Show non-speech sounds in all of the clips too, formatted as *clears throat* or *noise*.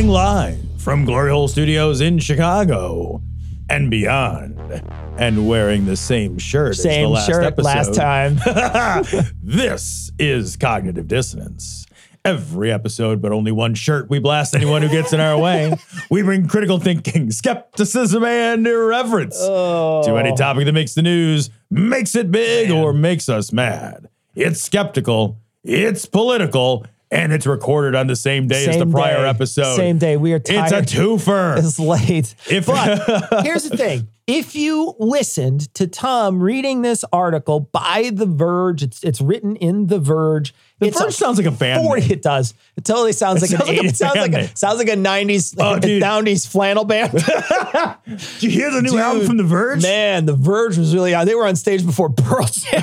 Recording live from Glory Hole Studios in Chicago and beyond, and wearing the same shirt as the Same last shirt episode. last time. *laughs* this is Cognitive Dissonance. Every episode, but only one shirt. We blast anyone who gets in our way. *laughs* We bring critical thinking, skepticism, and irreverence to any oh. topic that makes the news, makes it big, or makes us mad. It's skeptical, it's political, and it's recorded on the same day as the prior day. episode. Same day. We are tired. It's a twofer. *laughs* It's late. If- but *laughs* here's the thing. If you listened to Tom reading this article by The Verge, it's it's written in The Verge. The it's Verge sounds like a band 40, name. It does. It totally sounds It like sounds an like a 80s. It sounds like a, sounds like a 90s, Oh, like a 90s flannel band. *laughs* Did you hear the new album from The Verge? Man, The Verge was really on. They were on stage before Pearl Jam.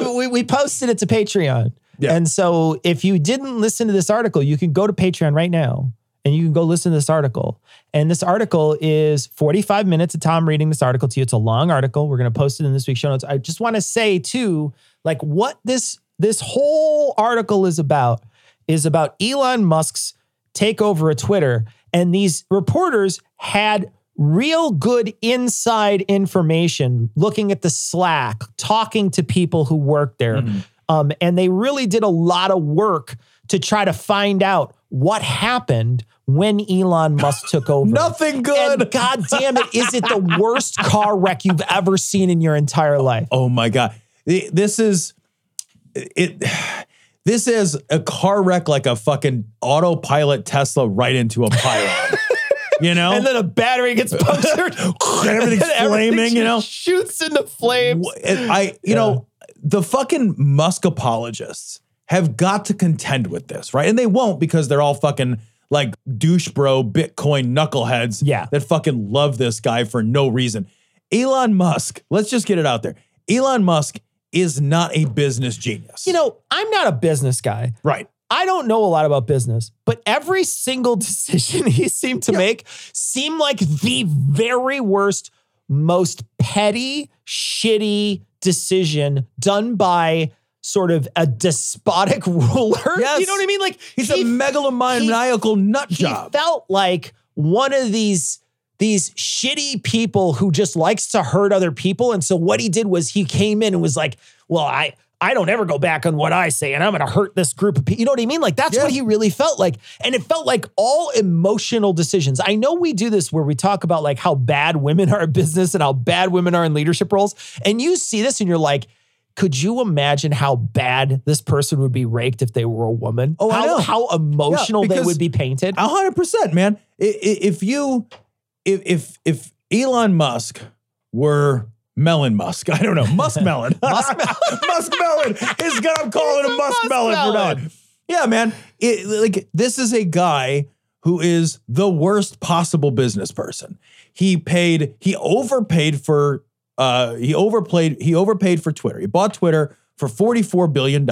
No, we, we posted it to Patreon. Yeah. And so if you didn't listen to this article, you can go to Patreon right now and you can go listen to this article. And this article is 45 minutes of Tom reading this article to you. It's a long article. We're going to post it in this week's show notes. I just want to say too, like what this this whole article is about is about Elon Musk's takeover of Twitter. And these reporters had real good inside information looking at the Slack, talking to people who work there. Um, and they really did a lot of work to try to find out what happened when Elon Musk *laughs* took over. Nothing good. And God damn it, is it the *laughs* worst car wreck you've ever seen in your entire life? Oh my god. This is it *sighs* this is a car wreck like a fucking autopilot Tesla right into a pylon. *laughs* you know? And then a battery gets *laughs* punctured. And everything's And flaming, you know? Shoots into flames. And I you know, the fucking Musk apologists have got to contend with this, right? And they won't because they're all fucking like douche bro Bitcoin knuckleheads Yeah. that fucking love this guy for no reason. Elon Musk, let's just get it out there. Elon Musk is not a business genius. You know, I'm not a business guy. right. I don't know a lot about business, but every single *laughs* decision he seemed to make seemed like the very worst, most petty, shitty decision done by sort of a despotic *laughs* ruler. Yes. You know what I mean? Like He's he- a megalomaniacal nut job. he felt like one of these these shitty people who just likes to hurt other people and so what he did was he came in and was like well i i don't ever go back on what i say and i'm gonna hurt this group of people you know what i mean like that's Yeah. what he really felt like and it felt like all emotional decisions i know we do this where we talk about like how bad women are in business and how bad women are in leadership roles and you see this and you're like could you imagine how bad this person would be raked if they were a woman? Oh, I how, know. how emotional they would be painted. Hundred percent, man. I- i- If you, if if if Elon Musk were Melon Musk, *laughs* I don't know, Musk *laughs* *laughs* Melon, Musk Melon, Musk Melon. His guy, I'm calling him a Musk Musk Melon for now. Yeah, man. It, like this is a guy who is the worst possible business person. He paid, he overpaid for, uh, he overplayed, he overpaid for Twitter. He bought Twitter for $44 billion.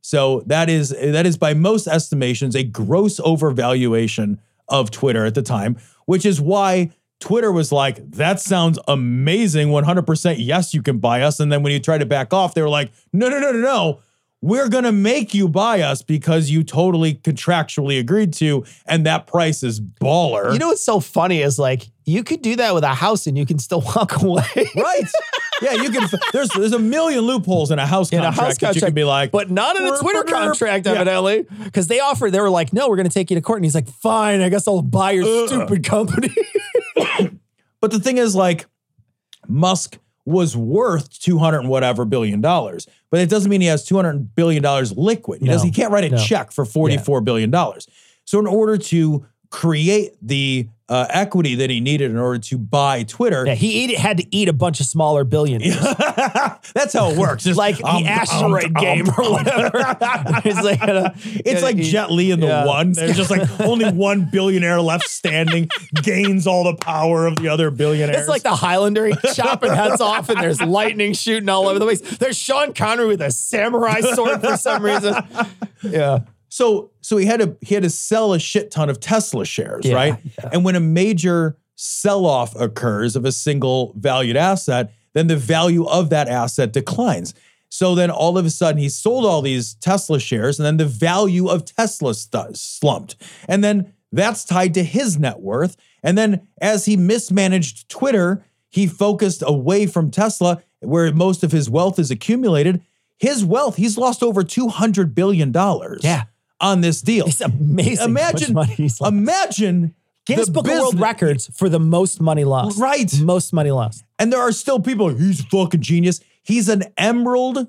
So that is that is by most estimations a gross overvaluation of Twitter at the time, which is why Twitter was like, that sounds amazing. 100% yes, you can buy us. And then when you try to back off, they were like, no, no, no, no, no. We're going to make you buy us because you totally contractually agreed to. And that price is baller. You know what's so funny is like you could do that with a house and you can still *laughs* walk away. right. Yeah, you can. There's there's a million loopholes in a house In a contract house that you contract, can be like, but not in a Twitter contract, evidently. Because they offered, they were like, no, we're going to take you to court. And he's like, fine, I guess I'll buy your stupid company. But the thing is, like, Musk was worth 200 and whatever billion dollars, but it doesn't mean he has 200 billion dollars liquid. He does No. he can't write a No. check for 44 billion dollars. So in order to create the uh, equity that he needed in order to buy Twitter. Yeah, he eat, had to eat a bunch of smaller billionaires. *laughs* That's how it works. It's like um, the asteroid um, game um, or whatever. *laughs* it's like, It's like Jet Li in the Yeah. one. There's just like *laughs* only one billionaire left standing, gains all the power of the other billionaires. It's like the Highlander chopping heads off, and there's lightning shooting all over the place. There's Sean Connery with a samurai sword for some reason. Yeah, So so he had to he had to sell a shit ton of Tesla shares, Yeah, right? yeah. And when a major sell-off occurs of a single valued asset, then the value of that asset declines. So then all of a sudden he sold all these Tesla shares and then the value of Tesla stu- slumped. And then that's tied to his net worth. And then as he mismanaged Twitter, he focused away from Tesla where most of his wealth is accumulated. His wealth, he's lost over 200 billion dollars Yeah. On this deal. it's amazing. Imagine, money he's lost. imagine Guinness the Book of World Records for the most money lost. Right. most money lost. And there are still people, he's a fucking genius. He's an emerald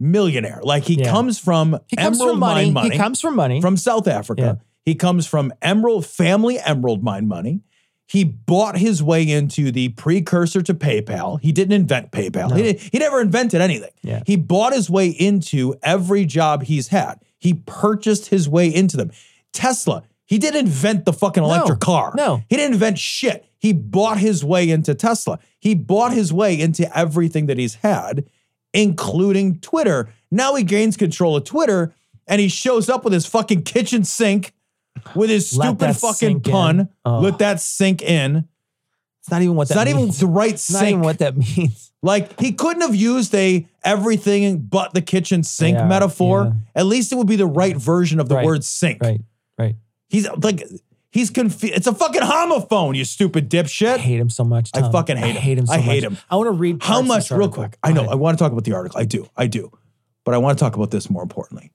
millionaire. Like he Yeah. comes from He comes emerald from money. mine money. He comes from money. from South Africa. Yeah. He comes from emerald family emerald mine money. He bought his way into the precursor to PayPal. He didn't invent PayPal. He, he never invented anything. Yeah. He bought his way into every job he's had. He purchased his way into them. Tesla, he didn't invent the fucking electric car. no. He didn't invent shit. He bought his way into Tesla. He bought his way into everything that he's had, including Twitter. Now he gains control of Twitter and he shows up with his fucking kitchen sink with his stupid fucking pun. Oh. Let that sink in. it's not even what It's that not even the right It's not sink. even what that means. like he couldn't have used a everything but the kitchen sink Yeah, metaphor. yeah. At least it would be the right version of the Right, word sink. Right, right. He's like he's confused. It's a fucking homophone, you stupid dipshit. I hate him so much. I fucking hate I him. hate him so I hate much. him. I want to read How much, real quick? I know. I want to talk about the article. I do. I do. But I want to talk about this more importantly.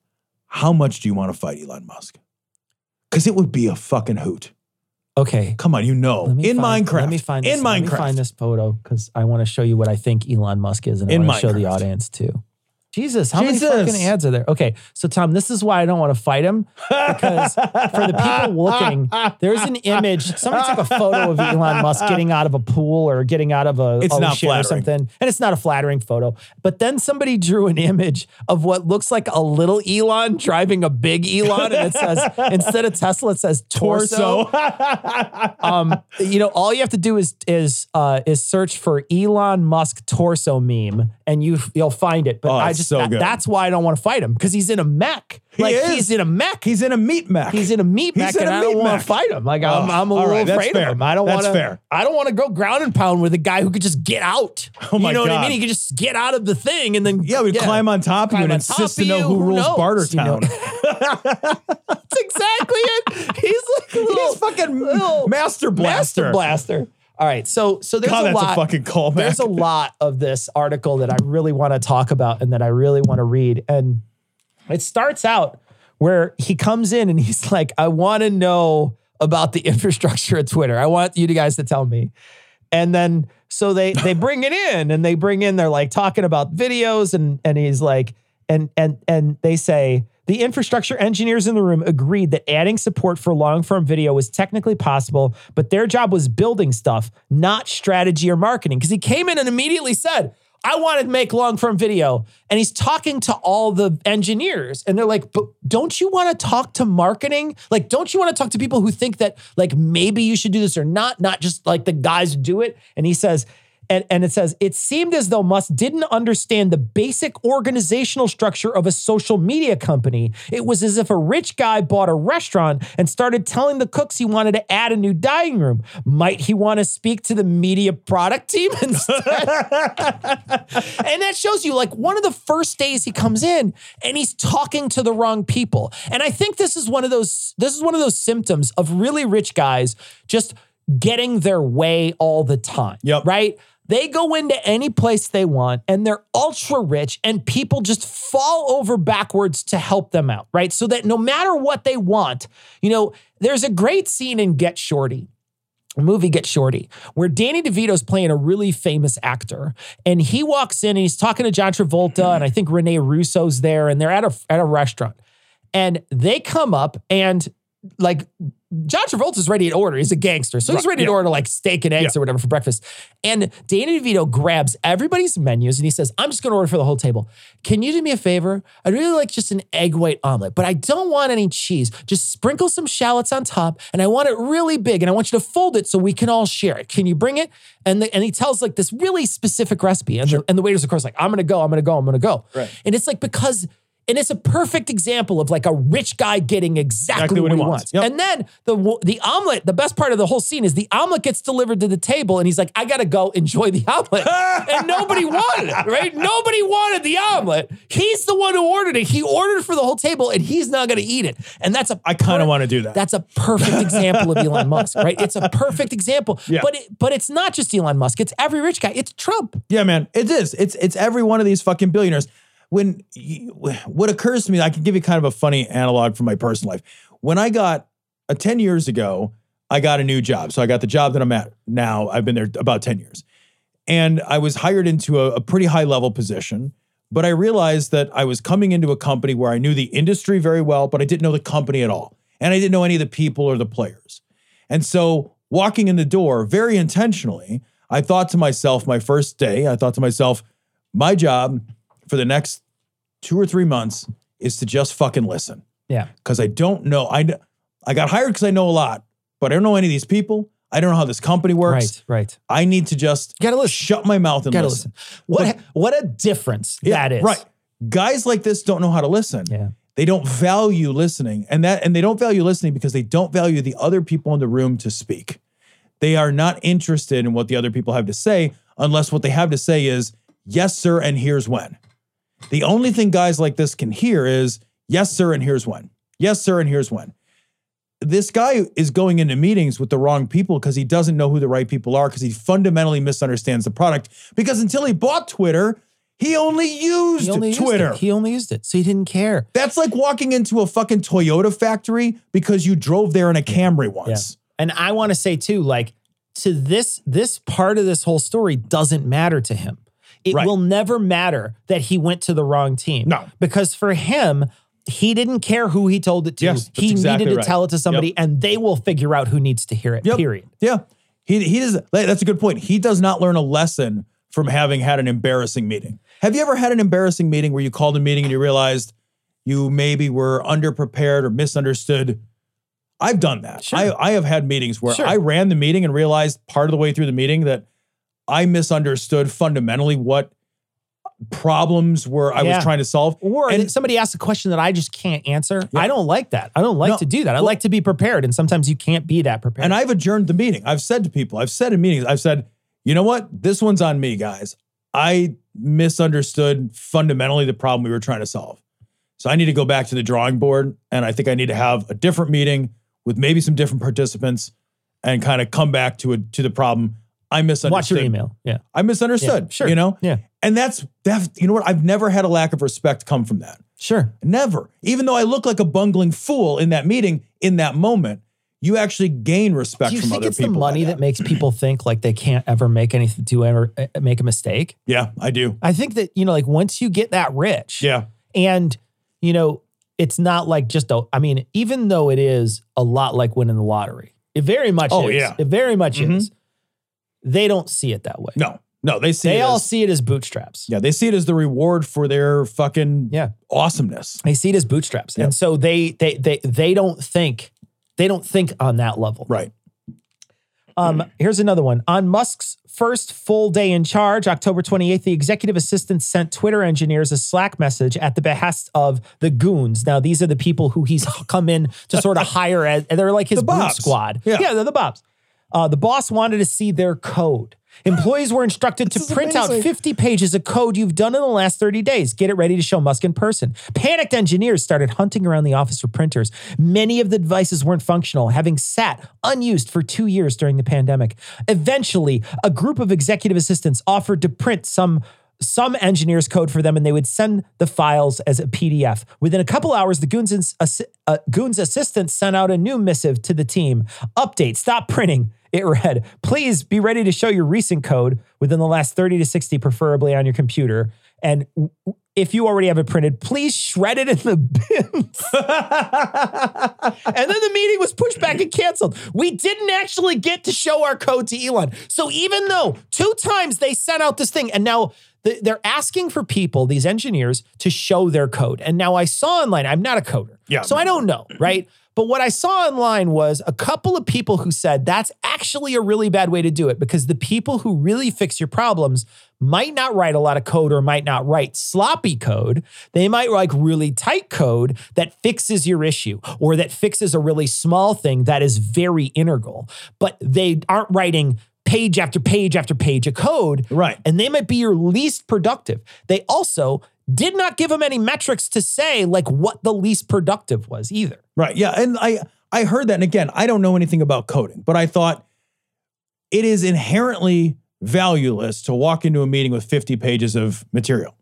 How much do you want to fight Elon Musk? Because it would be a fucking hoot. Okay. Come on, you know. In find, Minecraft. Let me find this, In Let me find this photo because I want to show you what I think Elon Musk is, and I In want to show the audience too. Jesus, how Jesus. many fucking ads are there? Okay, so Tom, this is why I don't want to fight him because for the people *laughs* looking, there's an image. Somebody took a photo of Elon Musk getting out of a pool or getting out of a It's not ocean or something, and it's not a flattering photo. But then somebody drew an image of what looks like a little Elon driving a big Elon, and it says *laughs* instead of Tesla, it says torso *laughs* um, you know, all you have to do is is uh, is search for Elon Musk torso meme, and you you'll find it. But Oh, I it's just so that- good. that's why I don't want to fight him because he's in a mech. He like is. he's in a mech. He's in a meat mech. He's in a meat He's mech, and I don't want to fight him. Like I'm, Oh, I'm a little right, afraid fair. of him. I don't want to. fair. I don't want to go ground and pound with a guy who could just get out. Oh my you know what I mean? He could just get out of the thing and then yeah, we'd climb on top of you and insist to know who, Who rules knows? Bartertown. *laughs* *laughs* That's exactly it. He's like a little He's fucking little Master Blaster. Master Blaster. All right, so so there's God, a that's lot. a fucking callback. There's a lot of this article that I really want to talk about and that I really want to read. And it starts out where he comes in and he's like, I want to know about the *laughs* infrastructure of Twitter. I want you guys to tell me. And then so they they *laughs* bring it in and they bring in, they're like talking about videos, and and he's like, and and and they say the infrastructure engineers in the room agreed that adding support for long form video was technically possible, but their job was building stuff, not strategy or marketing. Because he came in and immediately said, I want to make long form video. And he's talking to all the engineers. And they're like, but don't you want to talk to marketing? Like, don't you want to talk to people who think that like maybe you should do this or not? Not just like the guys do it. And he says, and, and it says, it seemed as though Musk didn't understand the basic organizational structure of a social media company. It was as if a rich guy bought a restaurant and started telling the cooks he wanted to add a new dining room. Might he want to speak to the media product team *laughs* instead? *laughs* and that shows you like one of the first days he comes in and he's talking to the wrong people. And I think this is one of those this is one of those symptoms of really rich guys just getting their way all the time. Yep. Right? They go into any place they want and they're ultra rich and people just fall over backwards to help them out, right? So that no matter what they want, you know, there's a great scene in Get Shorty movie Get Shorty, where Danny DeVito's playing a really famous actor. And he walks in and he's talking to John Travolta, and I think Rene Russo's there, and they're at a at a restaurant. And they come up and like John Travolta's ready to order. He's a gangster. So he's Right, ready to order like steak and eggs Yeah. or whatever for breakfast. And Danny DeVito grabs everybody's menus and he says, I'm just going to order for the whole table. Can you do me a favor? I'd really like just an egg white omelet, but I don't want any cheese. Just sprinkle some shallots on top and I want it really big and I want you to fold it so we can all share it. Can you bring it? And, the, and he tells like this really specific recipe. And, the, and the waiter's, of course, like, I'm going to go, I'm going to go, I'm going to go. Right. And it's like, because, and it's a perfect example of like a rich guy getting exactly, what, he wants. Yep. And then the the omelet, the best part of the whole scene is the omelet gets delivered to the table, and he's like, "I gotta go enjoy the omelet," *laughs* and nobody wanted it, right? Nobody wanted the omelet. He's the one who ordered it. He ordered for the whole table, and he's not gonna eat it. And that's a I kind of want to do that. That's a perfect example of Elon Musk, right? It's a *laughs* perfect example. Yeah. But it, but it's not just Elon Musk. It's every rich guy. It's Trump. Yeah, man, it is. It's it's every one of these fucking billionaires. When you, what occurs to me, I can give you kind of a funny analog from my personal life. When I got uh, ten years ago, I got a new job. So I got the job that I'm at now. I've been there about ten years, and I was hired into a, a pretty high level position. But I realized that I was coming into a company where I knew the industry very well, but I didn't know the company at all, and I didn't know any of the people or the players. And so walking in the door very intentionally, I thought to myself, my first day, I thought to myself, my job for the next two or three months is to just fucking listen. Yeah. Because I don't know. I, I got hired because I know a lot, but I don't know any of these people. I don't know how this company works. Right. Right. I need to just Gotta listen. shut my mouth and Gotta listen. listen. What what a difference Yeah, that is. Right. Guys like this don't know how to listen. Yeah. They don't value listening. And that and they don't value listening because they don't value the other people in the room to speak. They are not interested in what the other people have to say unless what they have to say is, yes, sir, and here's when. The only thing guys like this can hear is, yes, sir, and here's one. Yes, sir, and here's one. This guy is going into meetings with the wrong people because he doesn't know who the right people are because he fundamentally misunderstands the product. Because until he bought Twitter, he only used He only Twitter. it. He only used it. So he didn't care. That's like walking into a fucking Toyota factory because you drove there in a Camry once. And I want to say too, like to this, this part of this whole story doesn't matter to him. It Right. will never matter that he went to the wrong team. No. Because for him, he didn't care who he told it to. Yes, he exactly needed to right. tell it to somebody Yep. and they will figure out who needs to hear it. Yep. Period. Yeah. He he does that's a good point. He does not learn a lesson from having had an embarrassing meeting. Have you ever had an embarrassing meeting where you called a meeting and you realized you maybe were underprepared or misunderstood? I've done that. Sure. I, I have had meetings where Sure. I ran the meeting and realized part of the way through the meeting that I misunderstood fundamentally what problems were I Yeah. was trying to solve. Or And- somebody asks a question that I just can't answer. Yeah. I don't like that. I don't like No. to do that. I Well- like to be prepared. And sometimes you can't be that prepared. And I've adjourned the meeting. I've said to people, I've said in meetings, I've said, you know what? This one's on me, guys. I misunderstood fundamentally the problem we were trying to solve. So I need to go back to the drawing board. And I think I need to have a different meeting with maybe some different participants and kind of come back to a to the problem. I misunderstood. Watch your email. Yeah. I misunderstood. Yeah, sure. You know? Yeah. And that's that, you know what? I've never had a lack of respect come from that. Sure. Never. Even though I look like a bungling fool in that meeting, in that moment, you actually gain respect Do you from think other it's the people. by money that makes people think like they can't ever make anything to ever uh, make a mistake? Yeah, I do. I think that, you know, like once you get that rich Yeah. and, you know, it's not like just a, I mean, even though it is a lot like winning the lottery, it very much Oh, is. yeah. It very much Mhm. is. They don't see it that way. No, no, they see they it all as, see it as bootstraps. yeah, they see it as the reward for their fucking Yeah. awesomeness. They see it as bootstraps. Yep. And so they they they they don't think they don't think on that level. Right. Um, here's another one. On Musk's first full day in charge, October 28th, the executive assistant sent Twitter engineers a Slack message at the behest of the goons. Now, these are the people who he's *laughs* come in to sort of hire as they're like his The squad. Yeah. they're the Bobs. Uh, the boss wanted to see their code. Employees were instructed to print out 50 pages of code you've done in the last 30 days. Get it ready to show Musk in person. Panicked engineers started hunting around the office for printers. Many of the devices weren't functional, having sat unused for two years during the pandemic. Eventually, a group of executive assistants offered to print some some engineers code for them and they would send the files as a PDF. Within a couple hours, the Goons, assi- uh, Goons assistant sent out a new missive to the team. Update, stop printing. It read, please be ready to show your recent code within the last 30 to 60, preferably on your computer. And if you already have it printed, please shred it in the bins. *laughs* and then the meeting was pushed back and canceled. We didn't actually get to show our code to Elon. So even though two times they sent out this thing, and now th- they're asking for people, these engineers, to show their code. And now I saw online, I'm not a coder. Yeah. So I don't know, right? But what I saw online was a couple of people who said that's actually a really bad way to do it because the people who really fix your problems might not write a lot of code or might not write sloppy code. They might like really tight code that fixes your issue or that fixes a really small thing that is very integral, but they aren't writing page after page after page of code. Right. And they might be your least productive. They also did not give them any metrics to say like what the least productive was either. Right. Yeah. And I I heard that. And again, I don't know anything about coding, but I thought it is inherently valueless to walk into a meeting with 50 pages of material.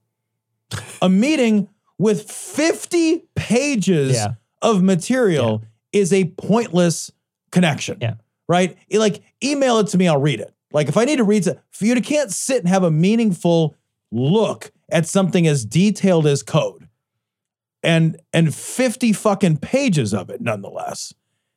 a meeting with 50 pages Yeah. of material is a pointless connection. Yeah. Right? Like email it to me, I'll read it. Like if I need to read it, for you to can't sit and have a meaningful look at something as detailed as code and and 50 fucking pages of it nonetheless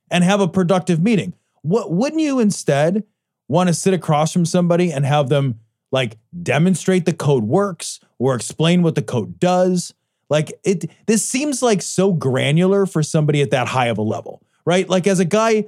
and have a productive meeting what wouldn't you instead want to sit across from somebody and have them like demonstrate the code works or explain what the code does like it this seems like so granular for somebody at that high of a level right like as a guy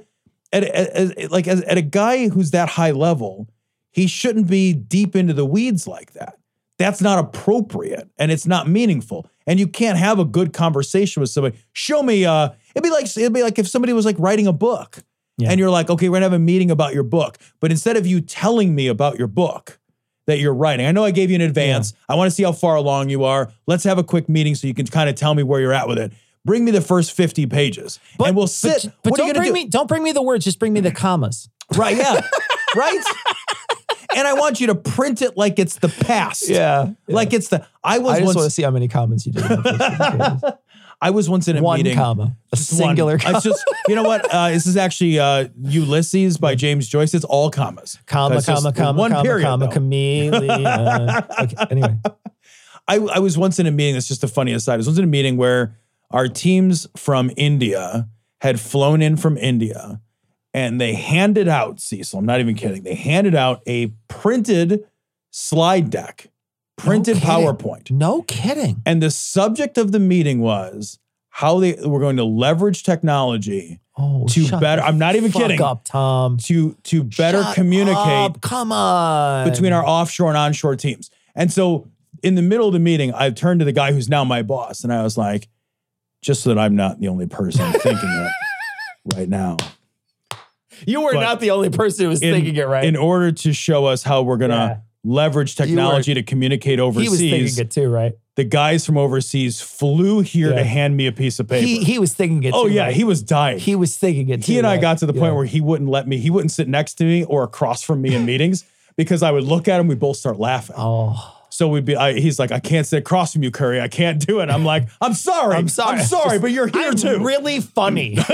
at, at, at- like as, at a guy who's that high level he shouldn't be deep into the weeds like that. That's not appropriate and it's not meaningful. And you can't have a good conversation with somebody. Show me uh it'd be like it'd be like if somebody was like writing a book Yeah. and you're like okay we're gonna have a meeting about your book. But instead of you telling me about your book that you're writing i know i gave you an advance. I want to see how far along you are. Let's have a quick meeting so you can kind of tell me where you're at with it bring me the first 50 pages and we'll sit But, but what don't you bring do me don't bring me the words, just bring me the commas. *laughs* right yeah right and i want you to print it like it's the past Yeah. like it's the i was I just once want to see how many commas you did. in the first *laughs* I was once in a meeting. One meeting. comma, a Just one. singular It's just you know what? Uh, this is actually uh, Ulysses by James Joyce. It's all commas. comma, That's comma, comma, one comma, period, comma, chameleon. *laughs* okay, anyway, I, I was once in a meeting. That's just the funniest side. I was once in a meeting where our teams from India had flown in from India, and they handed out Cecil. I'm not even kidding. They handed out a printed slide deck, printed kidding. PowerPoint. no kidding. And the subject of the meeting was how they were going to leverage technology Oh, To better- I'm not even kidding. Up, Tom. to to better Shut communicate up. Come on. between our offshore and onshore teams. And so in the middle of the meeting, I turned to the guy who's now my boss and I was like, just so that I'm not the only person *laughs* thinking it right now. You were but not the only person who was In, thinking it right. in order to show us how we're going to Yeah. leverage technology to communicate overseas. he was thinking it too, right? the guys from overseas flew here Yeah. to hand me a piece of paper. He he was thinking it. oh too, yeah, right? he was dying. he was thinking it. Too, he and I got to the point Yeah. where he wouldn't let me, he wouldn't sit next to me or across from me in *laughs* meetings because I would look at him, we both start laughing. Oh, So we'd be, I, he's like, I can't sit across from you, Curry. I can't do it. I'm like, *laughs* I'm sorry. I'm sorry. I'm sorry, *laughs* but you're here I'm too. really funny. *laughs*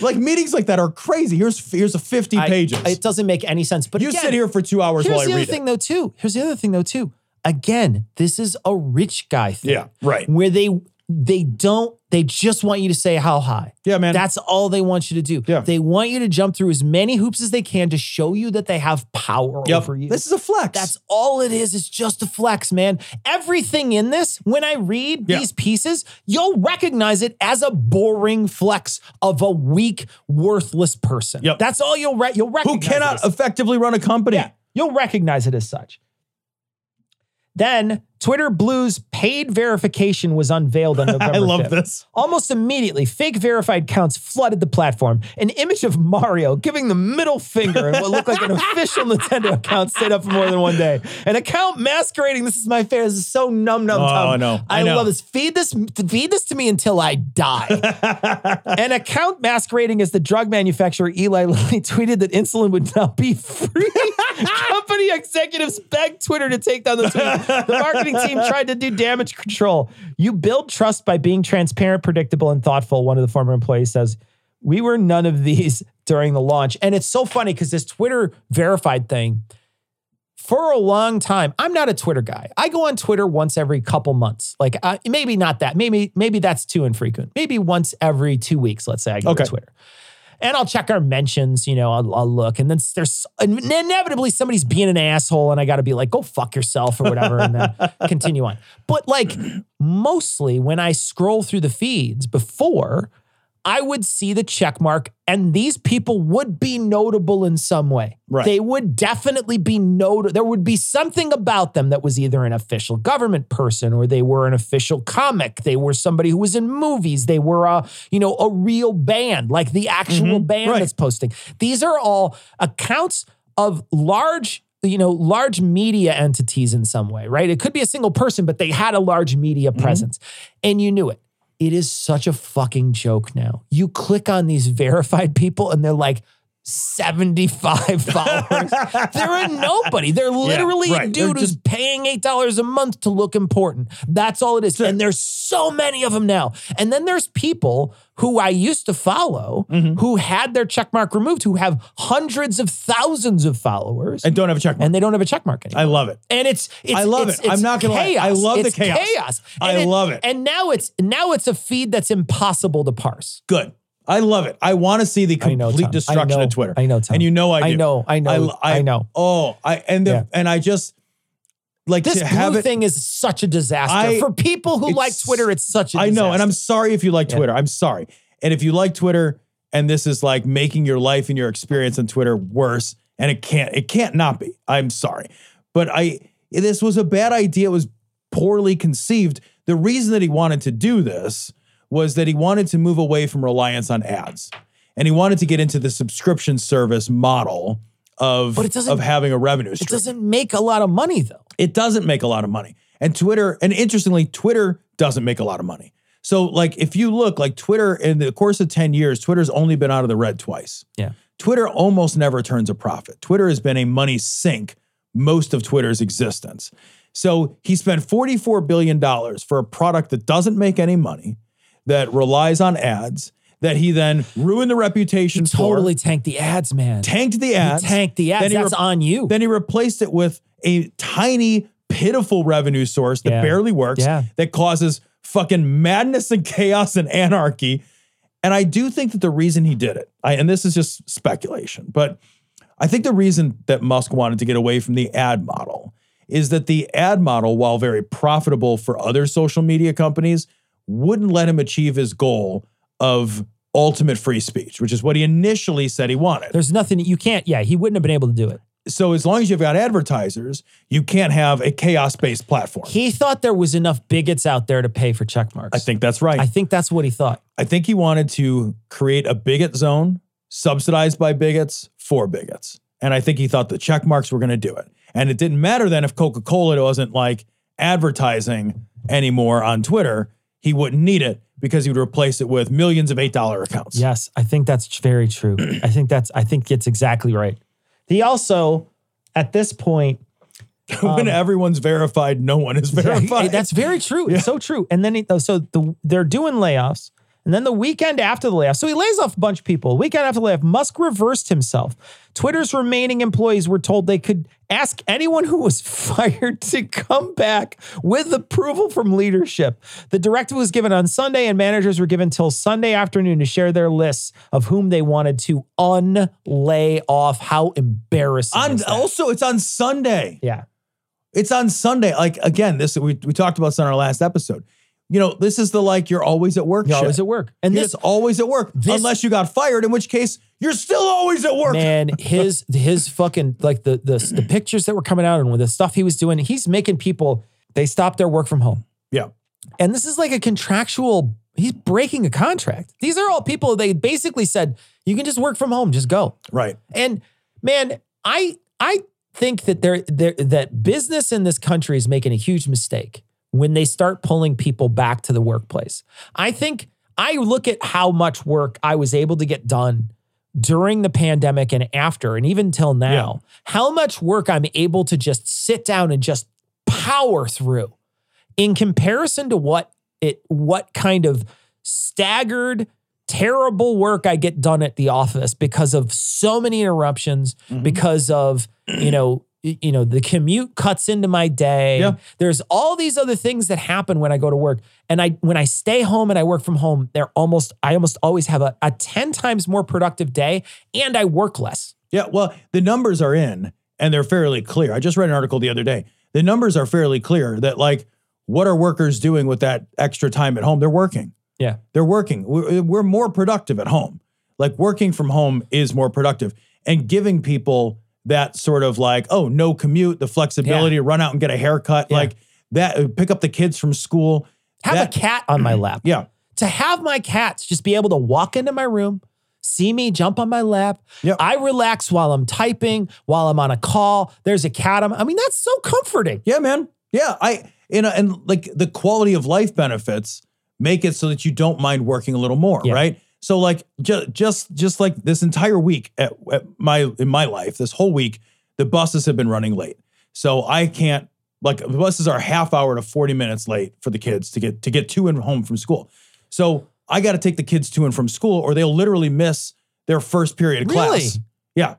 like meetings like that are crazy. Here's here's a 50 I- pages. it doesn't make any sense. But you again, sit here for two hours Here's while I the other thing, it. though. Too. Here's the other thing, though. Too. Again, this is a rich guy thing. Yeah, right. Where they they don't they just want you to say how high. Yeah, man. That's all they want you to do. Yeah. They want you to jump through as many hoops as they can to show you that they have power Yep. over you. This is a flex. That's all it is. It's just a flex, man. Everything in this, when I read Yeah. these pieces, you'll recognize it as a boring flex of a weak, worthless person. Yep. That's all you'll re- you'll who recognize. it cannot effectively run a company. Yeah, you'll recognize it as such. Then Twitter Blue's paid verification was unveiled on *laughs* November. I love 5th. this. Almost immediately, fake verified accounts flooded the platform. An image of Mario giving the middle finger in what looked like an *laughs* official Nintendo account stayed up for more than one day. An account masquerading. This is my favorite. This is so numb, numb. Oh. I. I I, love this. Feed this. Feed this to me until I die. *laughs* An account masquerading as the drug manufacturer Eli Lilly tweeted that insulin would now be free. *laughs* Company executives begged Twitter to take down the tweet. The marketing team *laughs* tried to do damage control. You build trust by being transparent, predictable, and thoughtful, one of the former employees says. We were none of these *laughs* during the launch. And it's so funny because this Twitter verified thing for a long time, I'm not a Twitter guy. I go on Twitter once every couple months. Like uh, maybe not that. Maybe maybe that's too infrequent. Maybe once every two weeks. Let's say I go Okay. to Twitter, and I'll check our mentions. You know, I'll, I'll look, and then there's inevitably somebody's being an asshole, and I got to be like, go fuck yourself or whatever, and then *laughs* continue on. But like mostly when I scroll through the feeds before. I would see the check mark, and these people would be notable in some way. Right. They would definitely be notable. There would be something about them that was either an official government person or they were an official comic. They were somebody who was in movies. They were a, you know, a real band, like the actual mm-hmm. band right. that's posting. These are all accounts of large you know large media entities in some way right it could be a single person but they had a large media mm-hmm. presence and you knew it it is such a fucking joke now. You click on these *laughs* verified people and they're like 75 *laughs* followers. they're a nobody. They're literally right. a They're dude who's just- paying $8 a month to look important. That's all it is. And there's so many of them now. And then there's people who I used to follow Mm-hmm. who had their check mark removed, who have hundreds of thousands of followers. and don't have a check and they don't have a check mark anymore. I love it. And it's, it's I love it's- it. I'm not gonna lie. I chaos. love the It's chaos. I And love it. And now it's now it's a feed that's impossible to parse. Good. I love it. I want to see the I know, complete destruction know. of Twitter. I know, Tom. And you know I do. I know, I know, I know. Oh, I and the, Yeah. and I just like This blue it. thing is such a disaster I- for people who like Twitter. It's such a I know, and. I'm sorry if you like Yeah. Twitter. I'm sorry. And if you like Twitter and this is like making your life and your experience on Twitter worse, and it can't, it can't not be. I'm sorry. But I this was a bad idea. It was poorly conceived. The reason that he wanted to do this was that he wanted to move away from reliance on ads. And he wanted to get into the subscription service model of, But it doesn't- of having a revenue stream. it doesn't make a lot of money though. It doesn't make a lot of money. And Twitter, and interestingly, Twitter doesn't make a lot of money. So, like, if you look, like Twitter, in the course of 10 years, Twitter's only been out of the red twice. Yeah. Twitter almost never turns a profit. Twitter has been a money sink most of Twitter's existence. So he spent $44 billion for a product that doesn't make any money, that relies on ads, that he then ruined the reputation for, Totally tanked the ads, man. tanked the ads. tanked the ads. Then he That's rep- on you. Then he replaced it with a tiny, pitiful revenue source that Yeah. barely works, Yeah. that causes fucking madness and chaos and anarchy. And I do think that the reason he did it, I, and this is just speculation, but I think the reason that Musk wanted to get away from the ad model is that the ad model, while very profitable for other social media companies, wouldn't let him achieve his goal of ultimate free speech, which is what he initially said he wanted There's nothing you can't. Yeah, he wouldn't have been able to do it. so as long as you've got advertisers, you can't have a chaos-based platform. He thought there was enough bigots out there to pay for check marks. I think that's right. I think that's what he thought. I think he wanted to create a bigot zone subsidized by bigots for bigots. And I think he thought the check marks were going to do it. And it didn't matter then if Coca-Cola wasn't like advertising anymore on Twitter, he wouldn't need it because he would replace it with millions of $8 accounts. Yes, I think that's very true. *clears throat* I think that's I think it's exactly right. He also, at this point, *laughs* when everyone's verified, no one is Um, Yeah, verified. that's very true. It's *laughs* so true. And then he, so the, they're doing layoffs. And then the weekend after the layoff, so he lays off a bunch of people. Weekend after the layoff, Musk reversed himself. Twitter's remaining employees were told they could ask anyone who was *laughs* fired to come back with approval from leadership. The directive was given on Sunday, and managers were given till Sunday afternoon to share their lists of whom they wanted to unlay off. How embarrassing! on, also, it's on Sunday. yeah. It's on Sunday. Like again, this we, we talked about this on our last episode. You know, this is the like you're always at work. You're shit. always at work. And You're this always at work, this- unless you got fired, in which case you're still always at work. man *laughs* his his fucking like the the the pictures that were coming out and with the stuff he was doing he's making people they stop their work from home Yeah, and this is like a contractual he's breaking a contract these are all people they basically said you can just work from home just go right. and man i i think that there there that business in this country is making a huge mistake when they start pulling people back to the workplace i think i look at how much work i was able to get done during the pandemic and after and even till now how much work i'm able to just sit down and just power through in comparison to what it what kind of staggered terrible work I get done at the office because of so many interruptions Mm-hmm. because of you know you know, the commute cuts into my day. Yeah. There's all these other things that happen when I go to work. And I when I stay home and I work from home, they're almost I almost always have a, a 10 times more productive day and I work less. Yeah, well, the numbers are in and they're fairly clear. I just read an article the other day. The numbers are fairly clear that like what are workers doing with that extra time at home? They're working. Yeah. They're working. We're, we're more productive at home. Like working from home is more productive and giving people that sort of like, oh, no commute, the flexibility to run out and get a haircut, Yeah. like that, uh, pick up the kids from school. Have That- a cat on my lap. Yeah. to have my cats just be able to walk into my room, see me, jump on my lap. Yep. I relax while I'm typing, while I'm on a call. There's a cat. on- I mean, that's so comforting. Yeah, man. Yeah, I you know, and like the quality of life benefits make it so that you don't mind working a little more, Yeah. right? So like just just just like this entire week at, at my in my life, this whole week, the buses have been running late. So I can't like the buses are half hour to 40 minutes late for the kids to get to get to and home from school. So I got to take the kids to and from school or they'll literally miss their first period of Really? class. Yeah.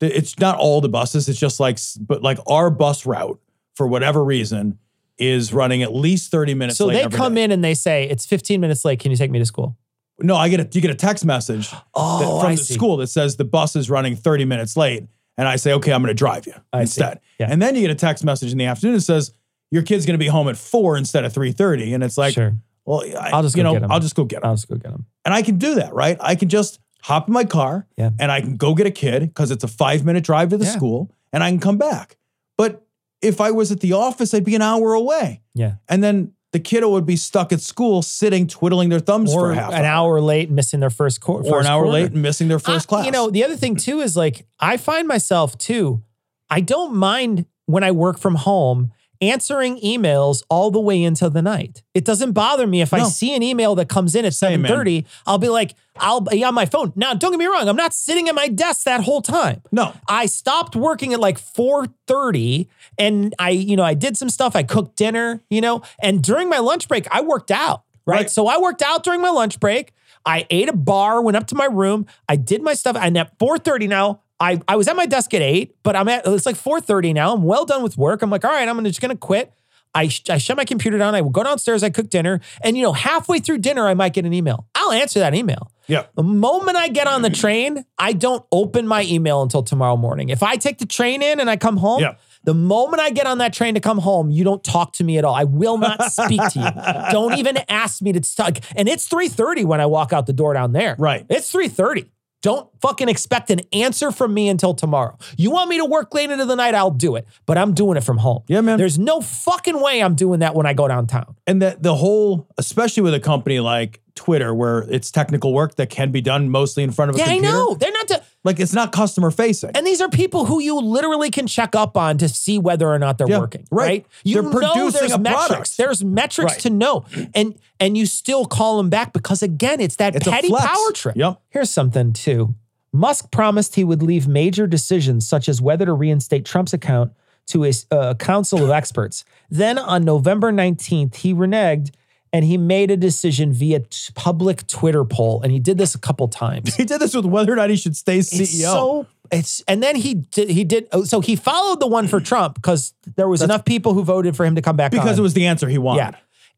It's not all the buses. It's just like, but like our bus route for whatever reason is running at least 30 minutes So they come day. in and they say, it's 15 minutes late. Can you take me to school? No, I get a, you get a text message that- Oh, from I the see. school that says the bus is running 30 minutes late. And I say, okay, I'm going to drive you I instead. Yeah. And then you get a text message in the afternoon that says your kid's going to be home at four instead of 3.30. And it's like, sure. well, I, I'll just you go know, get 'em. I'll just go get him. I'll just go get him. And I can do that, right? I can just hop in my car Yeah. and I can go get a kid because it's a five minute drive to the Yeah. school and I can come back. But if I was at the office, I'd be an hour away. Yeah. And then the kiddo would be stuck at school sitting twiddling their thumbs Or for half an hour late, missing their first quarter. or an hour late and missing their first I- class. You know, the other thing too is like I find myself too, I don't mind when I work from home answering emails all the way into the night. It doesn't bother me if I see an email that comes in at Same, man. 7:30, I'll be like, I'll be on my phone. Now, don't get me wrong, I'm not sitting at my desk that whole time. no, I stopped working at like 4:30 and I, you know, I did some stuff. I cooked dinner, you know, and during my lunch break, I worked out, right? Right. So I worked out during my lunch break. I ate a bar, went up to my room, I did my stuff, and at 4:30 now, I, I was at my desk at eight, but I'm at it's like 4:30 now. I'm well done with work. I'm like, all right, I'm just gonna quit. I, sh- I shut my computer down. I go downstairs. I cook dinner, and you know, halfway through dinner, I might get an email. I'll answer that email. yeah, The moment I get on the train, I don't open my email until tomorrow morning. If I take the train in and I come home, Yeah. the moment I get on that train to come home, you don't talk to me at all. I will not speak to you. *laughs* Don't even ask me to talk. And it's 3:30 when I walk out the door down there. Right. It's 3:30. Don't fucking expect an answer from me until tomorrow. You want me to work late into the night, I'll do it. But I'm doing it from home. Yeah, man. There's no fucking way I'm doing that when I go downtown. and that the whole, especially with a company like Twitter, where it's technical work that can be done mostly in front of a Yeah, I know. They're not. To, Like it's not customer facing. And these are people who you literally can check up on to see whether or not they're Yeah, working. right. Right? You They're know producing there's a metrics. product. There's metrics Right. to know. And and you still call them back because again, it's that It's petty power trip. Yep. Here's something too. Musk promised he would leave major decisions such as whether to reinstate Trump's account to a uh, council of experts. Then on November 19th, he reneged and he made a decision via t- public Twitter poll. And he did this a couple times. *laughs* He did this with whether or not he should stay CEO. It's so it's and then he did he did oh, so he followed the one for Trump because there was enough people who voted for him to come back because on. it was the answer he wanted. yeah.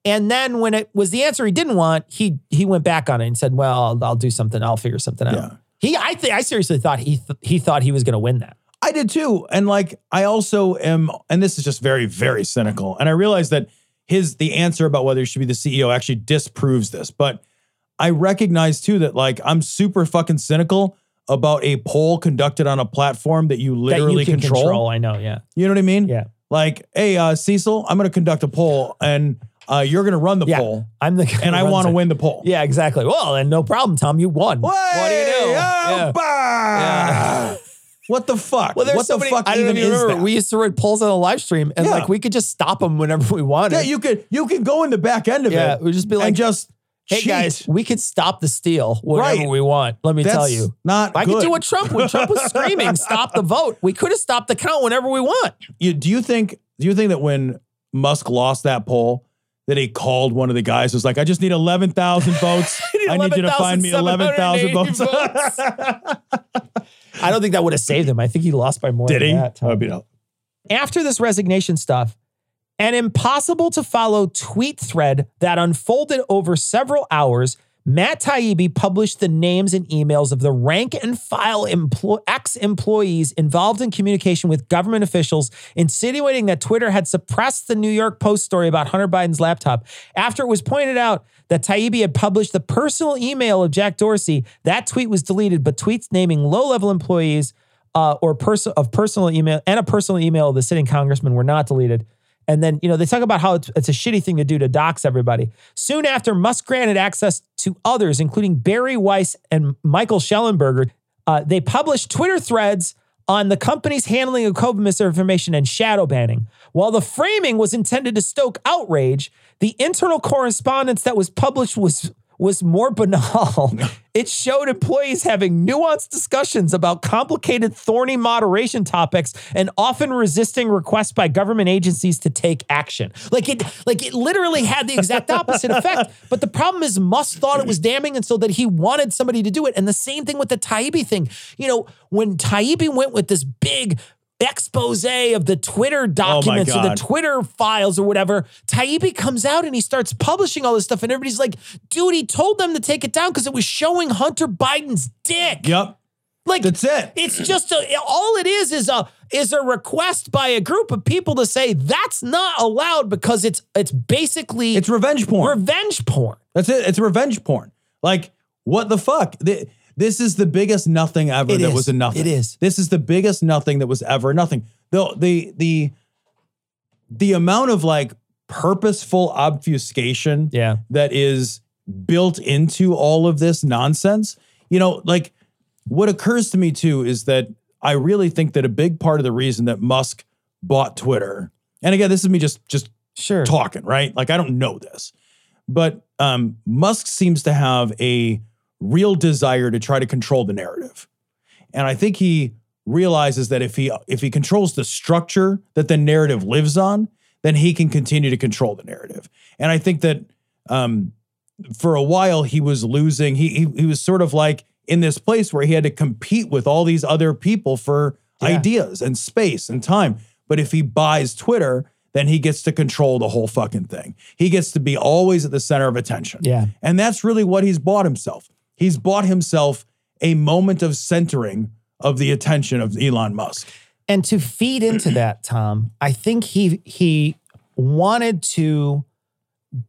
And then when it was the answer he didn't want, he he went back on it and said, "Well, I'll, I'll do something. I'll figure something out." Yeah. He I think I seriously thought he th- he thought he was going to win that. I did too. And like, I also am, and this is just very, very cynical. And I realize that his, the answer about whether he should be the CEO actually disproves this. But I recognize too that like, I'm super fucking cynical about a poll conducted on a platform that you literally that you can control. I know. Yeah. You know what I mean? Yeah. Like, hey, uh, Cecil, I'm going to conduct a poll and uh, you're going to run the Yeah. poll I'm the and I want to win the poll. Yeah, exactly. Well, and no problem, Tom. You won. what do you do? Yeah. What the fuck? Well, what so the many. fuck I don't even even remember. that? We used to run polls on the live stream, and Yeah. like we could just stop them whenever we wanted. Yeah, you could you could go in the back end of Yeah, it. we'd just be like, and just Hey cheat. guys, we could stop the steal whenever Right. we want. Let me That's tell you. not I could do what Trump when Trump was screaming, *laughs* stop the vote. We could have stopped the count whenever we want. You, do you think do you think that when Musk lost that poll that he called one of the guys was like, I just need eleven thousand *laughs* votes. I need you to find me eleven thousand votes. 11,780 I don't think that would have saved him. I think he lost by more Did than he? that. That'd be no. after this resignation stuff, an impossible to follow tweet thread that unfolded over several hours. Matt Taibbi published the names and emails of the rank and file ex employees involved in communication with government officials, insinuating that Twitter had suppressed the New York Post story about Hunter Biden's laptop. After it was pointed out that Taibbi had published the personal email of Jack Dorsey, that tweet was deleted, but tweets naming low level employees uh, or person of personal email and a personal email of the sitting congressman were not deleted. And then, you know, they talk about how it's, it's a shitty thing to do to dox everybody. Soon after, Musk granted access to others, including Bari Weiss and Michael Shellenberger. Uh, they published Twitter threads on the company's handling of COVID misinformation and shadow banning. While the framing was intended to stoke outrage, the internal correspondence that was published was was more banal. *laughs* it showed employees having nuanced discussions about complicated, thorny moderation topics and often resisting requests by government agencies to take action. Like it, like it literally had the exact opposite effect. *laughs* But the problem is Musk thought it was damning and so that he wanted somebody to do it. And the same thing with the Taibbi thing. You know, when Taibbi went with this big expose of the Twitter oh documents or the Twitter files or whatever, Taibbi comes out and he starts publishing all this stuff. And everybody's like, dude, he told them to take it down because it was showing Hunter Biden's dick. Yep. Like That's it. It's just a, all it is is a is a request by a group of people to say that's not allowed because it's it's basically It's revenge porn. revenge porn. That's it. It's revenge porn. Like, what the fuck? Th- This is the biggest nothing ever It that is. was a nothing. It is. This is the biggest nothing that was ever nothing. The the the the amount of like purposeful obfuscation Yeah. that is built into all of this nonsense. You know, like what occurs to me too is that I really think that a big part of the reason that Musk bought Twitter, and again, this is me just just Sure. talking, right? Like I don't know this. But um, Musk seems to have a real desire to try to control the narrative. And I think he realizes that if he if he controls the structure that the narrative lives on, then he can continue to control the narrative. And I think that um, for a while he was losing. He, he he was sort of like in this place where he had to compete with all these other people for Yeah. ideas and space and time. But if he buys Twitter, then he gets to control the whole fucking thing. He gets to be always at the center of attention. Yeah. And that's really what he's bought himself. He's bought himself a moment of centering of the attention of Elon Musk. And to feed into that, Tom, I think he he wanted to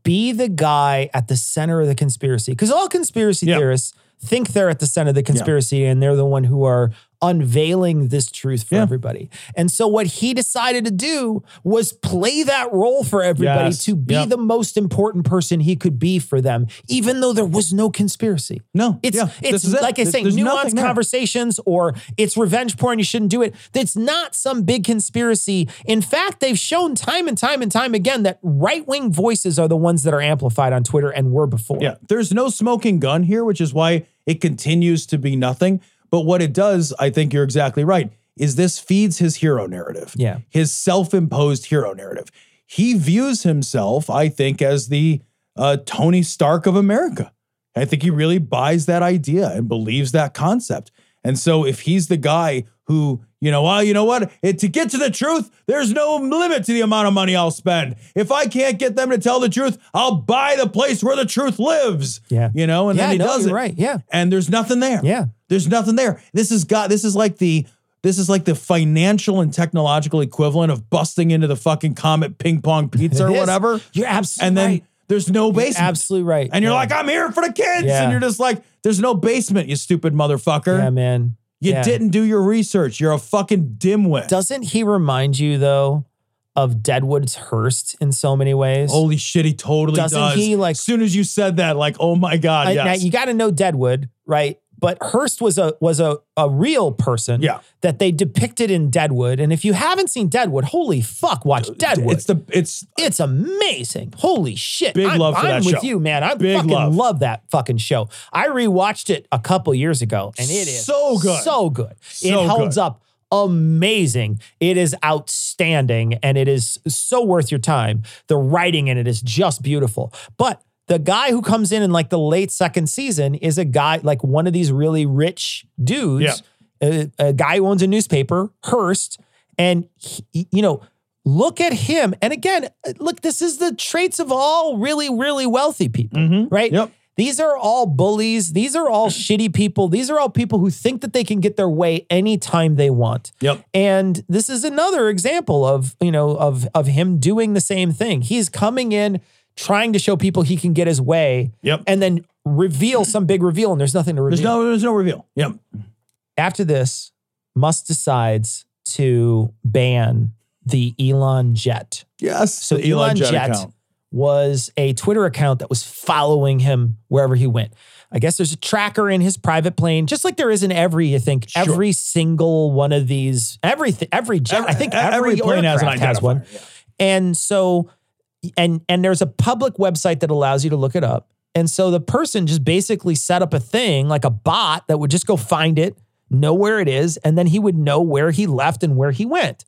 be the guy at the center of the conspiracy because all conspiracy Yeah. theorists think they're at the center of the conspiracy and they're the one who are unveiling this truth for Yeah. everybody. And so what he decided to do was play that role for everybody Yes. to be Yep. the most important person he could be for them even though there was no conspiracy. No, It's yeah, it's this is it. like I say, nuanced conversations or it's revenge porn. You shouldn't do it. It's not some big conspiracy. In fact, they've shown time and time and time again that right wing voices are the ones that are amplified on Twitter and were before. Yeah, there's no smoking gun here, which is why it continues to be nothing. But what it does, I think you're exactly right, is this feeds his hero narrative. Yeah. His self-imposed hero narrative. He views himself, I think, as the uh, Tony Stark of America. I think he really buys that idea and believes that concept. And so if he's the guy who, you know, well, you know what? It, to get to the truth, there's no limit to the amount of money I'll spend. If I can't get them to tell the truth, I'll buy the place where the truth lives. Yeah. You know, and Yeah, then he no, does you're it. right. Yeah. And there's nothing there. Yeah. There's nothing there. This is got this is like the this is like the financial and technological equivalent of busting into the fucking Comet ping pong pizza *laughs* or whatever. You're absolutely right. And then right. there's no basement. Absolutely right. And you're Yeah. like, I'm here for the kids. Yeah. And you're just like, there's no basement, you stupid motherfucker. yeah, man. You Yeah. didn't do your research. You're a fucking dimwit. Doesn't he remind you though of Deadwood's Hearst in so many ways? Holy shit, he totally Doesn't does. he, like- as soon as you said that, like, oh my God, I- yes. Now you got to know Deadwood, right? But Hearst was a was a a real person Yeah. that they depicted in Deadwood. And if you haven't seen Deadwood, holy fuck, watch uh, Deadwood. it's the it's It's amazing. Holy shit. Big I'm, love for I'm that with show. you, man. I Big fucking love. love. that fucking show. I rewatched it a couple years ago and it is So good. So good. So it holds good. up amazing. It is outstanding and it is so worth your time. The writing in it is just beautiful. But the guy who comes in in like the late second season is a guy like one of these really rich dudes, a, a guy who owns a newspaper, Hearst. And he, you know, look at him. And again, look, this is the traits of all really, really wealthy people, Mhm. right? Yep. These are all bullies. These are all *clears throat* shitty people. These are all people who think that they can get their way anytime they want. Yep. And this is another example of, you know, of of him doing the same thing. He's coming in trying to show people he can get his way Yep. and then reveal some big reveal and there's nothing to reveal. There's no there's no reveal. Yep. After this, Musk decides to ban the Elon Jet. Yes. So the Elon, Jet, account. was a Twitter account that was following him wherever he went. I guess there's a tracker in his private plane, just like there is in every, I think, Sure. every single one of these, every, every jet. I think every, every plane has has one. Yeah. And so, and and there's a public website that allows you to look it up. And so the person just basically set up a thing like a bot that would just go find it, know where it is, and then he would know where he left and where he went.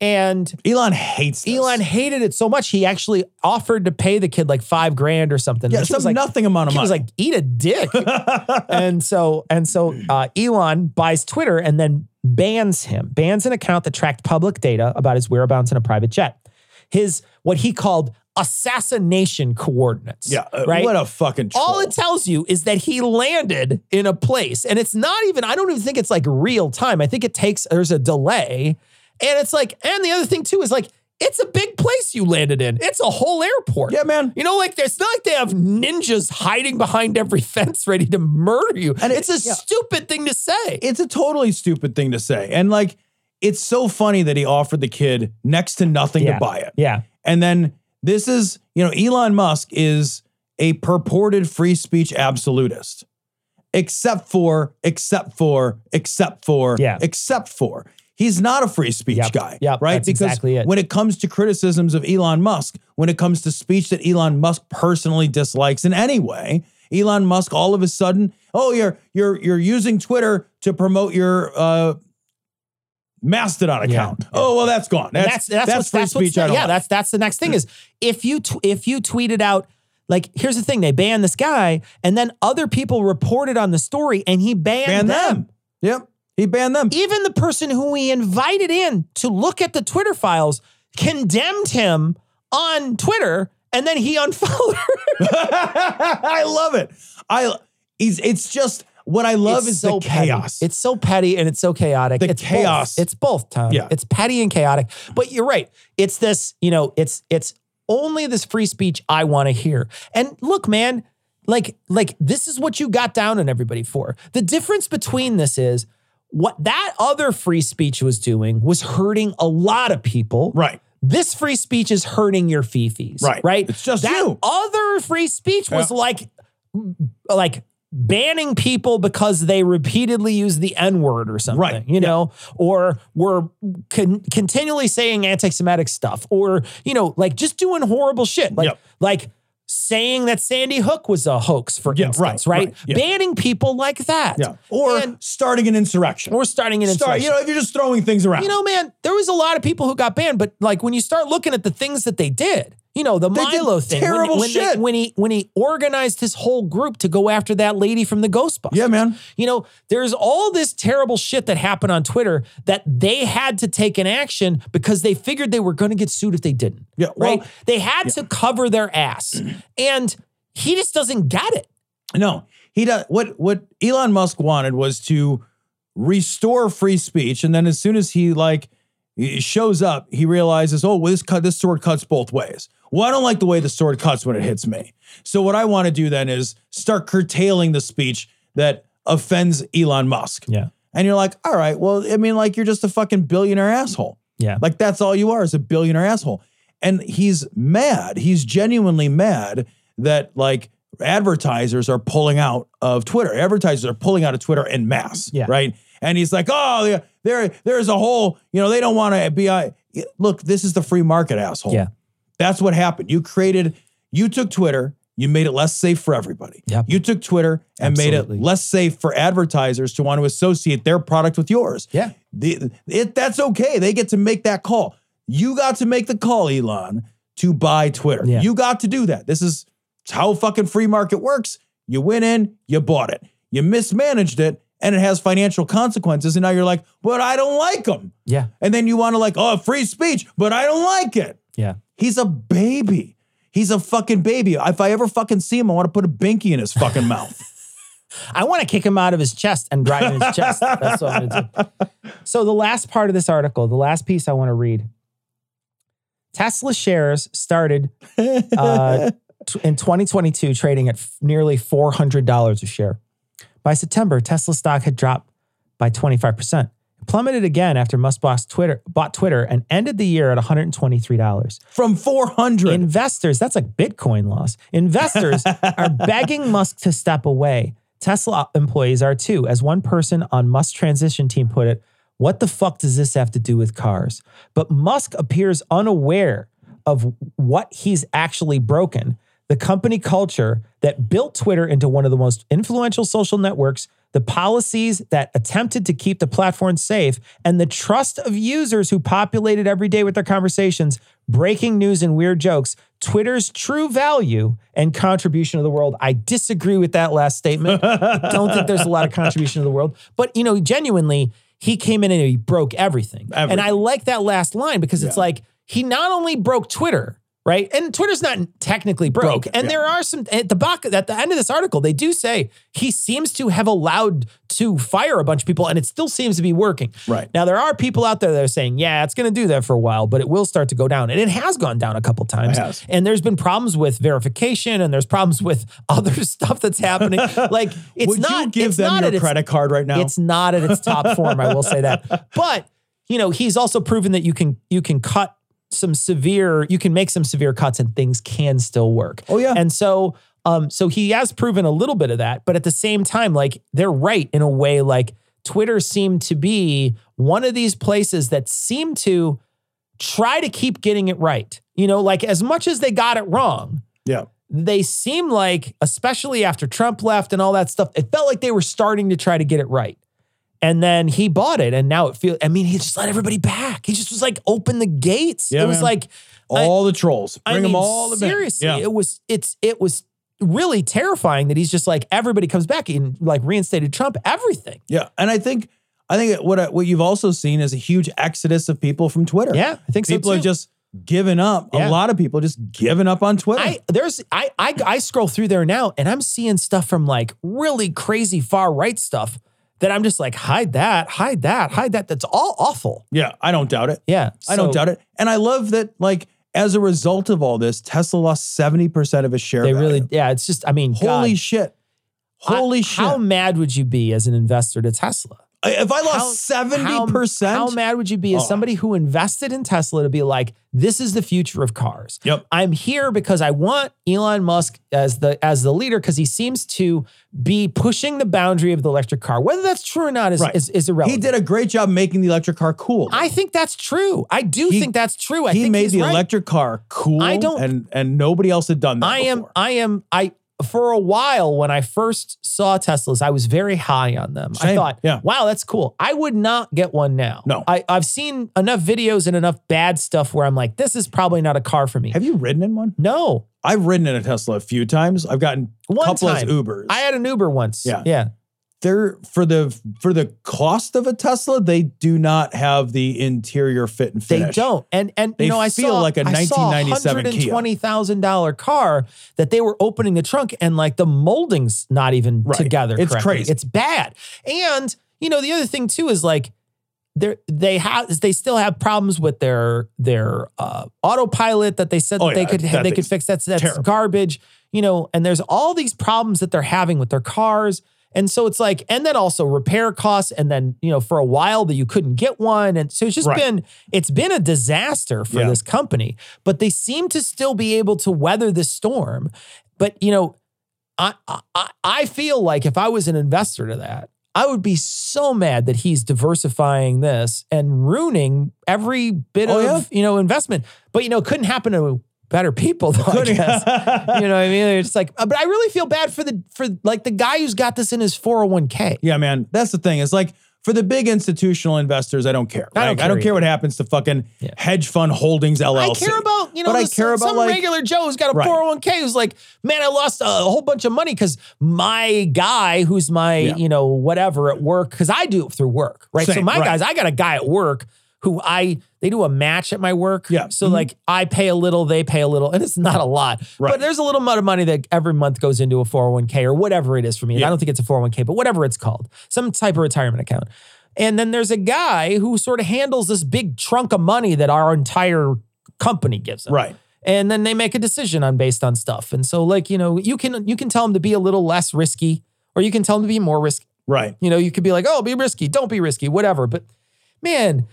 And Elon hates this. Elon hated it so much he actually offered to pay the kid like five grand or something. yeah, some like, nothing amount of he money. was like, eat a dick. *laughs* and so and so uh, Elon buys Twitter and then bans him, bans an account that tracked public data about his whereabouts in a private jet. His what he called assassination coordinates. yeah, uh, right. what a fucking troll. all it tells you is that he landed in a place, and it's not even. I don't even think it's like real time. I think it takes. There's a delay, and it's like. And the other thing too is like it's a big place you landed in. It's a whole airport. yeah, man. You know, like it's not like they have ninjas hiding behind every *laughs* fence ready to murder you. And it- it's a yeah. stupid thing to say. It's a totally stupid thing to say. And like it's so funny that he offered the kid next to nothing Yeah. to buy it. yeah. And then this is, you know, Elon Musk is a purported free speech absolutist. Except for, except for, except for, Yeah. except for. He's not a free speech Yep. guy. Yep, Right. that's because exactly it. when it comes to criticisms of Elon Musk, when it comes to speech that Elon Musk personally dislikes in any way, Elon Musk all of a sudden, oh, you're you're you're using Twitter to promote your uh Mastodon account. yeah. Oh, well, that's gone. That's that's that's, what's, free that's speech. Yeah, like. that's that's the next thing is if you tw- if you tweeted out like here's the thing they banned this guy and then other people reported on the story and he banned, ban them. them. Yep. He banned them. Even the person who he invited in to look at the Twitter files condemned him on Twitter and then he *laughs* unfollowed her. *laughs* I love it. I he's it's just what I love It's is so the petty. chaos. It's so petty and it's so chaotic. The it's chaos. Both. It's both, Tom. Yeah. It's petty and chaotic. But you're right. It's this, you know, it's it's only this free speech I want to hear. And look, man, like like this is what you got down on everybody for. The difference between this is what that other free speech was doing was hurting a lot of people. right. This free speech is hurting your fifis. Right. Right. It's just that you. other free speech was Yeah. like like banning people because they repeatedly use the N word or something, Right. you know, or were con- continually saying anti Semitic stuff, or, you know, like just doing horrible shit. Like, Yep. like, Saying that Sandy Hook was a hoax, for Yeah, instance, right, right? right, yeah. Banning people like that. Yeah. Or And- starting an insurrection. or starting an Start, insurrection. you know, if you're just throwing things around. You know, man, there was a lot of people who got banned, but like when you start looking at the things that they did, you know, the They Milo thing, when- terrible when, they- shit. when he when he organized his whole group to go after that lady from the Ghostbusters. yeah, man. You know, there's all this terrible shit that happened on Twitter that they had to take an action because they figured they were going to get sued if they didn't. Yeah, well- right? They had to cover their ass, *clears throat* and he just doesn't get it. No, he does. What what Elon Musk wanted was to restore free speech, and then as soon as he like shows up, he realizes, oh, well, this cut this sword cuts both ways. Well, I don't like the way the sword cuts when it hits me. So what I want to do then is start curtailing the speech that offends Elon Musk. Yeah. And you're like, all right, well, I mean, like you're just a fucking billionaire asshole. Yeah. Like that's all you are is a billionaire asshole. And he's mad. He's genuinely mad that like advertisers are pulling out of Twitter. Advertisers are pulling out of Twitter en masse. Yeah. Right. And he's like, oh, there, there's a whole, you know, they don't want to be. I look, this is the free market, asshole. Yeah. That's what happened. You created, you took Twitter, you made it less safe for everybody. Yep. You took Twitter and made it less safe for advertisers to want to associate their product with yours. Yeah. The, it, that's okay. They get to make that call. You got to make the call, Elon, to buy Twitter. Yeah. You got to do that. This is how fucking free market works. You went in, you bought it. You mismanaged it, and it has financial consequences. And now you're like, but I don't like them. Yeah. And then you want to like, oh, free speech, but I don't like it. Yeah. He's a baby. He's a fucking baby. If I ever fucking see him, I want to put a binky in his fucking mouth. *laughs* I want to kick him out of his chest and drive in his chest. That's what I'm going to do. *laughs* So, the last part of this article, the last piece I want to read Tesla shares started uh, *laughs* t- in 2022 trading at f- nearly $400 a share. By September, Tesla stock had dropped by 25%. Plummeted again after Musk bought Twitter, bought Twitter and ended the year at $123. From 400. Investors, that's like Bitcoin loss. Investors *laughs* are begging Musk to step away. Tesla employees are too. As one person on Musk's transition team put it, what the fuck does this have to do with cars? But Musk appears unaware of what he's actually broken. The company culture that built Twitter into one of the most influential social networks, the policies that attempted to keep the platform safe, and the trust of users who populated every day with their conversations, breaking news and weird jokes. Twitter's true value and contribution to the world. I disagree with that last statement. *laughs* I don't think there's a lot of contribution to the world, but you know, genuinely, he came in and he broke everything. And I like that last line because it's like he not only broke Twitter, right? And Twitter's not technically broke. Broke, and yeah. there are some at the back at the end of this article, they do say he seems to have allowed to fire a bunch of people, and it still seems to be working. Right. Now there are people out there that are saying, yeah, it's going to do that for a while, but it will start to go down, and it has gone down a couple times. And there's been problems with verification, and there's problems with *laughs* other stuff that's happening. like it's Would not you give it's them not your at its- credit card right now? it's not at its top form, I will say that. *laughs* But, you know, he's also proven that you can you can cut some severe, you can make some severe cuts and things can still work. Oh, yeah. And so um so he has proven a little bit of that, but at the same time like they're right in a way like Twitter seemed to be one of these places that seemed to try to keep getting it right. You know, like as much as they got it wrong, yeah. they seem like, especially after Trump left and all that stuff, it felt like they were starting to try to get it right. And then he bought it, and now it feels. I mean, he just let everybody back. He just was like, open the gates. Yeah, it was man. like, I- All the trolls. Bring I them all seriously, Yeah. it was. It's it was really terrifying that he's just like everybody comes back and like reinstated Trump. Everything. Yeah, and I think I think what I- what you've also seen is a huge exodus of people from Twitter. Yeah, I think so people too. are just giving up. Yeah. A lot of people just giving up on Twitter. I there's I, I I scroll through there now and I'm seeing stuff from like really crazy far right stuff that I'm just like hide that, hide that, hide that. That's all awful. yeah, I don't doubt it. Yeah, I don't doubt it. And I love that. Like as a result of all this, Tesla lost seventy percent of his share. They value. really, yeah. It's just, I mean, holy God, shit, holy I- shit. How mad would you be as an investor to Tesla? If I lost seventy percent, How mad would you be as Oh. somebody who invested in Tesla to be like, this is the future of cars. Yep. I'm here because I want Elon Musk as the as the leader because he seems to be pushing the boundary of the electric car. Whether that's true or not is Right. is, is irrelevant. he did a great job making the electric car cool. I think that's true. I do He- think that's true. I he think made the right. electric car cool. I don't- and and nobody else had done that. I am. I am. I for a while when I first saw Teslas, I was very high on them. I thought, Yeah. wow, that's cool. I would not get one now. No. I, I've seen enough videos and enough bad stuff where I'm like, this is probably not a car for me. Have you ridden in one? no, I've ridden in a Tesla a few times. I've gotten a One couple time. of Ubers. I had an Uber once. Yeah. yeah. They're for the for the cost of a Tesla, they do not have the interior fit and fit. They don't. And and They you know, I feel saw like a saw 1997 Kia. twenty thousand dollar car that they were opening the trunk and like the molding's not even Right. together. It's correctly. crazy. It's bad. And you know, the other thing too is like they they have they still have problems with their their uh, autopilot that they said Oh, that they could that they could fix. That's that's terrible. garbage. You know, and there's all these problems that they're having with their cars. And so it's like, and then also repair costs, and then you know, for a while that you couldn't get one, and so it's just Right. been it's been a disaster for Yeah. this company. But they seem to still be able to weather the storm. But you know, I I I feel like if I was an investor to that, I would be so mad that he's diversifying this and ruining every bit Oh, of yeah? you know investment. But you know, it couldn't happen to better people *laughs* though. I guess. you know what I mean? It's like, but I really feel bad for the for like the guy who's got this in his 401k. Yeah, man. That's the thing. It's like For the big institutional investors, I don't care. I don't right? I care don't care what happens to fucking Yeah. hedge fund holdings LLC. I care about, you know, but I care about some like regular Joe who's got a 401k who's like, man, I lost a whole bunch of money because my guy who's my, Yeah. you know, whatever at work, because I do it through work, right? so my right. guys, I got a guy at work who I, they do a match at my work. Yeah. So Mhm. like I pay a little, they pay a little, and it's not a lot, Right. but there's a little amount of money that every month goes into a 401k or whatever it is for me. And I don't think it's a 401k, but whatever it's called, some type of retirement account. And then there's a guy who sort of handles this big trunk of money that our entire company gives him right. and then they make a decision on based on stuff. And so, like you know, you can you can tell them to be a little less risky, or you can tell them to be more risky. Right. You know, you could be like, oh, be risky, don't be risky, whatever. But man,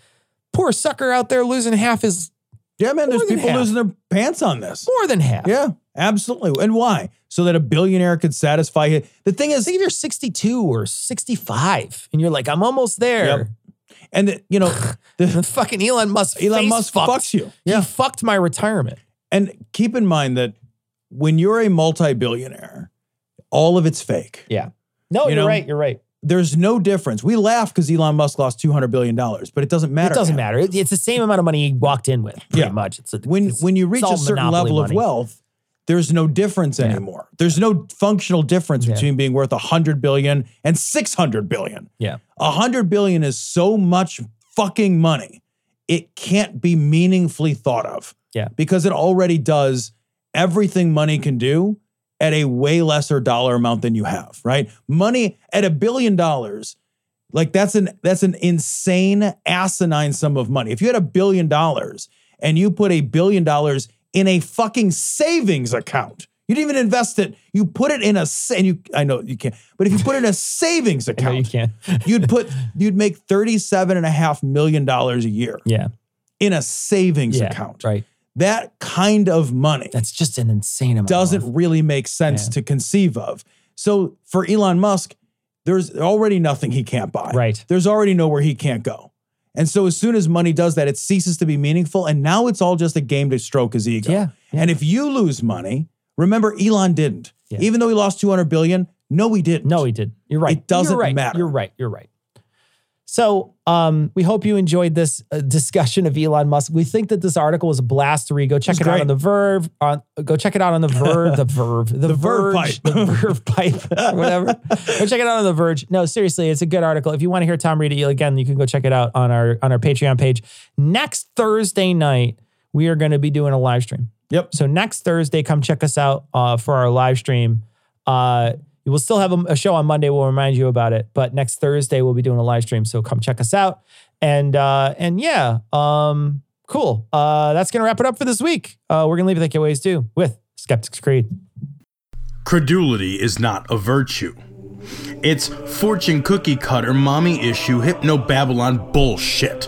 poor sucker out there losing half his Yeah, man, there's people half. losing their pants on this. more than half. Yeah, absolutely. And why? So that a billionaire could satisfy it. The thing is, Think if you're 62 or 65 and you're like, I'm almost there. Yep. and the, you know, *laughs* the, fucking Elon Musk, Elon Musk fucked. fucks you. He Yeah. fucked my retirement. And keep in mind that when you're a multi-billionaire, all of it's fake. Yeah. No, You are right. You're right. There's no difference. We laugh because Elon Musk lost $200 billion, but it doesn't matter. It doesn't matter. It's the same amount of money he walked in with, pretty Yeah. much. It's a, When it's- when you reach a certain level of wealth, there's no difference Yeah. anymore. There's no functional difference Yeah. between being worth 100 billion and 600 billion. Yeah. A hundred billion is so much fucking money. It can't be meaningfully thought of. Yeah. Because it already does everything money can do at a way lesser dollar amount than you have, right? Money at a billion dollars, like that's an that's an insane asinine sum of money. If you had a billion dollars and you put a billion dollars in a fucking savings account, you didn't even invest it. You put it in a and you I know you can't, but if you put it in a savings *laughs* account, you can't. *laughs* you'd put you'd make 37 and a half million dollars a year Yeah. in a savings Yeah. account Right. That kind of money That's just an insane amount. doesn't really make sense Yeah. to conceive of so for elon musk there's already nothing he can't buy Right. there's already nowhere he can't go and so as soon as money does that it ceases to be meaningful and now it's all just a game to stroke his ego Yeah. yeah. and if you lose money remember elon didn't Yeah. even though he lost 200 billion no he didn't No, he didn't You're right. It doesn't You're right. matter. You're right. You're right. So, um, we hope you enjoyed this uh, discussion of Elon Musk. We think that this article was a blast to read. Go check was it out on the Verve. On go check it out on the Verve. the *laughs* Verve. The, The Verve Verge, pipe. The Verve pipe. *laughs* whatever. Go check it out on the Verge. No, seriously, it's a good article. If you want to hear Tom read it again, you can go check it out on our on our Patreon page. Next Thursday night, we are going to be doing a live stream. yep So next Thursday, come check us out uh, for our live stream. Uh, we will still have a, a show on Monday. We'll remind you about it. But next Thursday, we'll be doing a live stream. So come check us out. And uh, and yeah, um, cool. Uh, that's gonna wrap it up for this week. Uh, we're gonna leave it like you always do with Skeptics Creed. Credulity is not a virtue. It's fortune cookie cutter, mommy issue, hypno Babylon bullshit.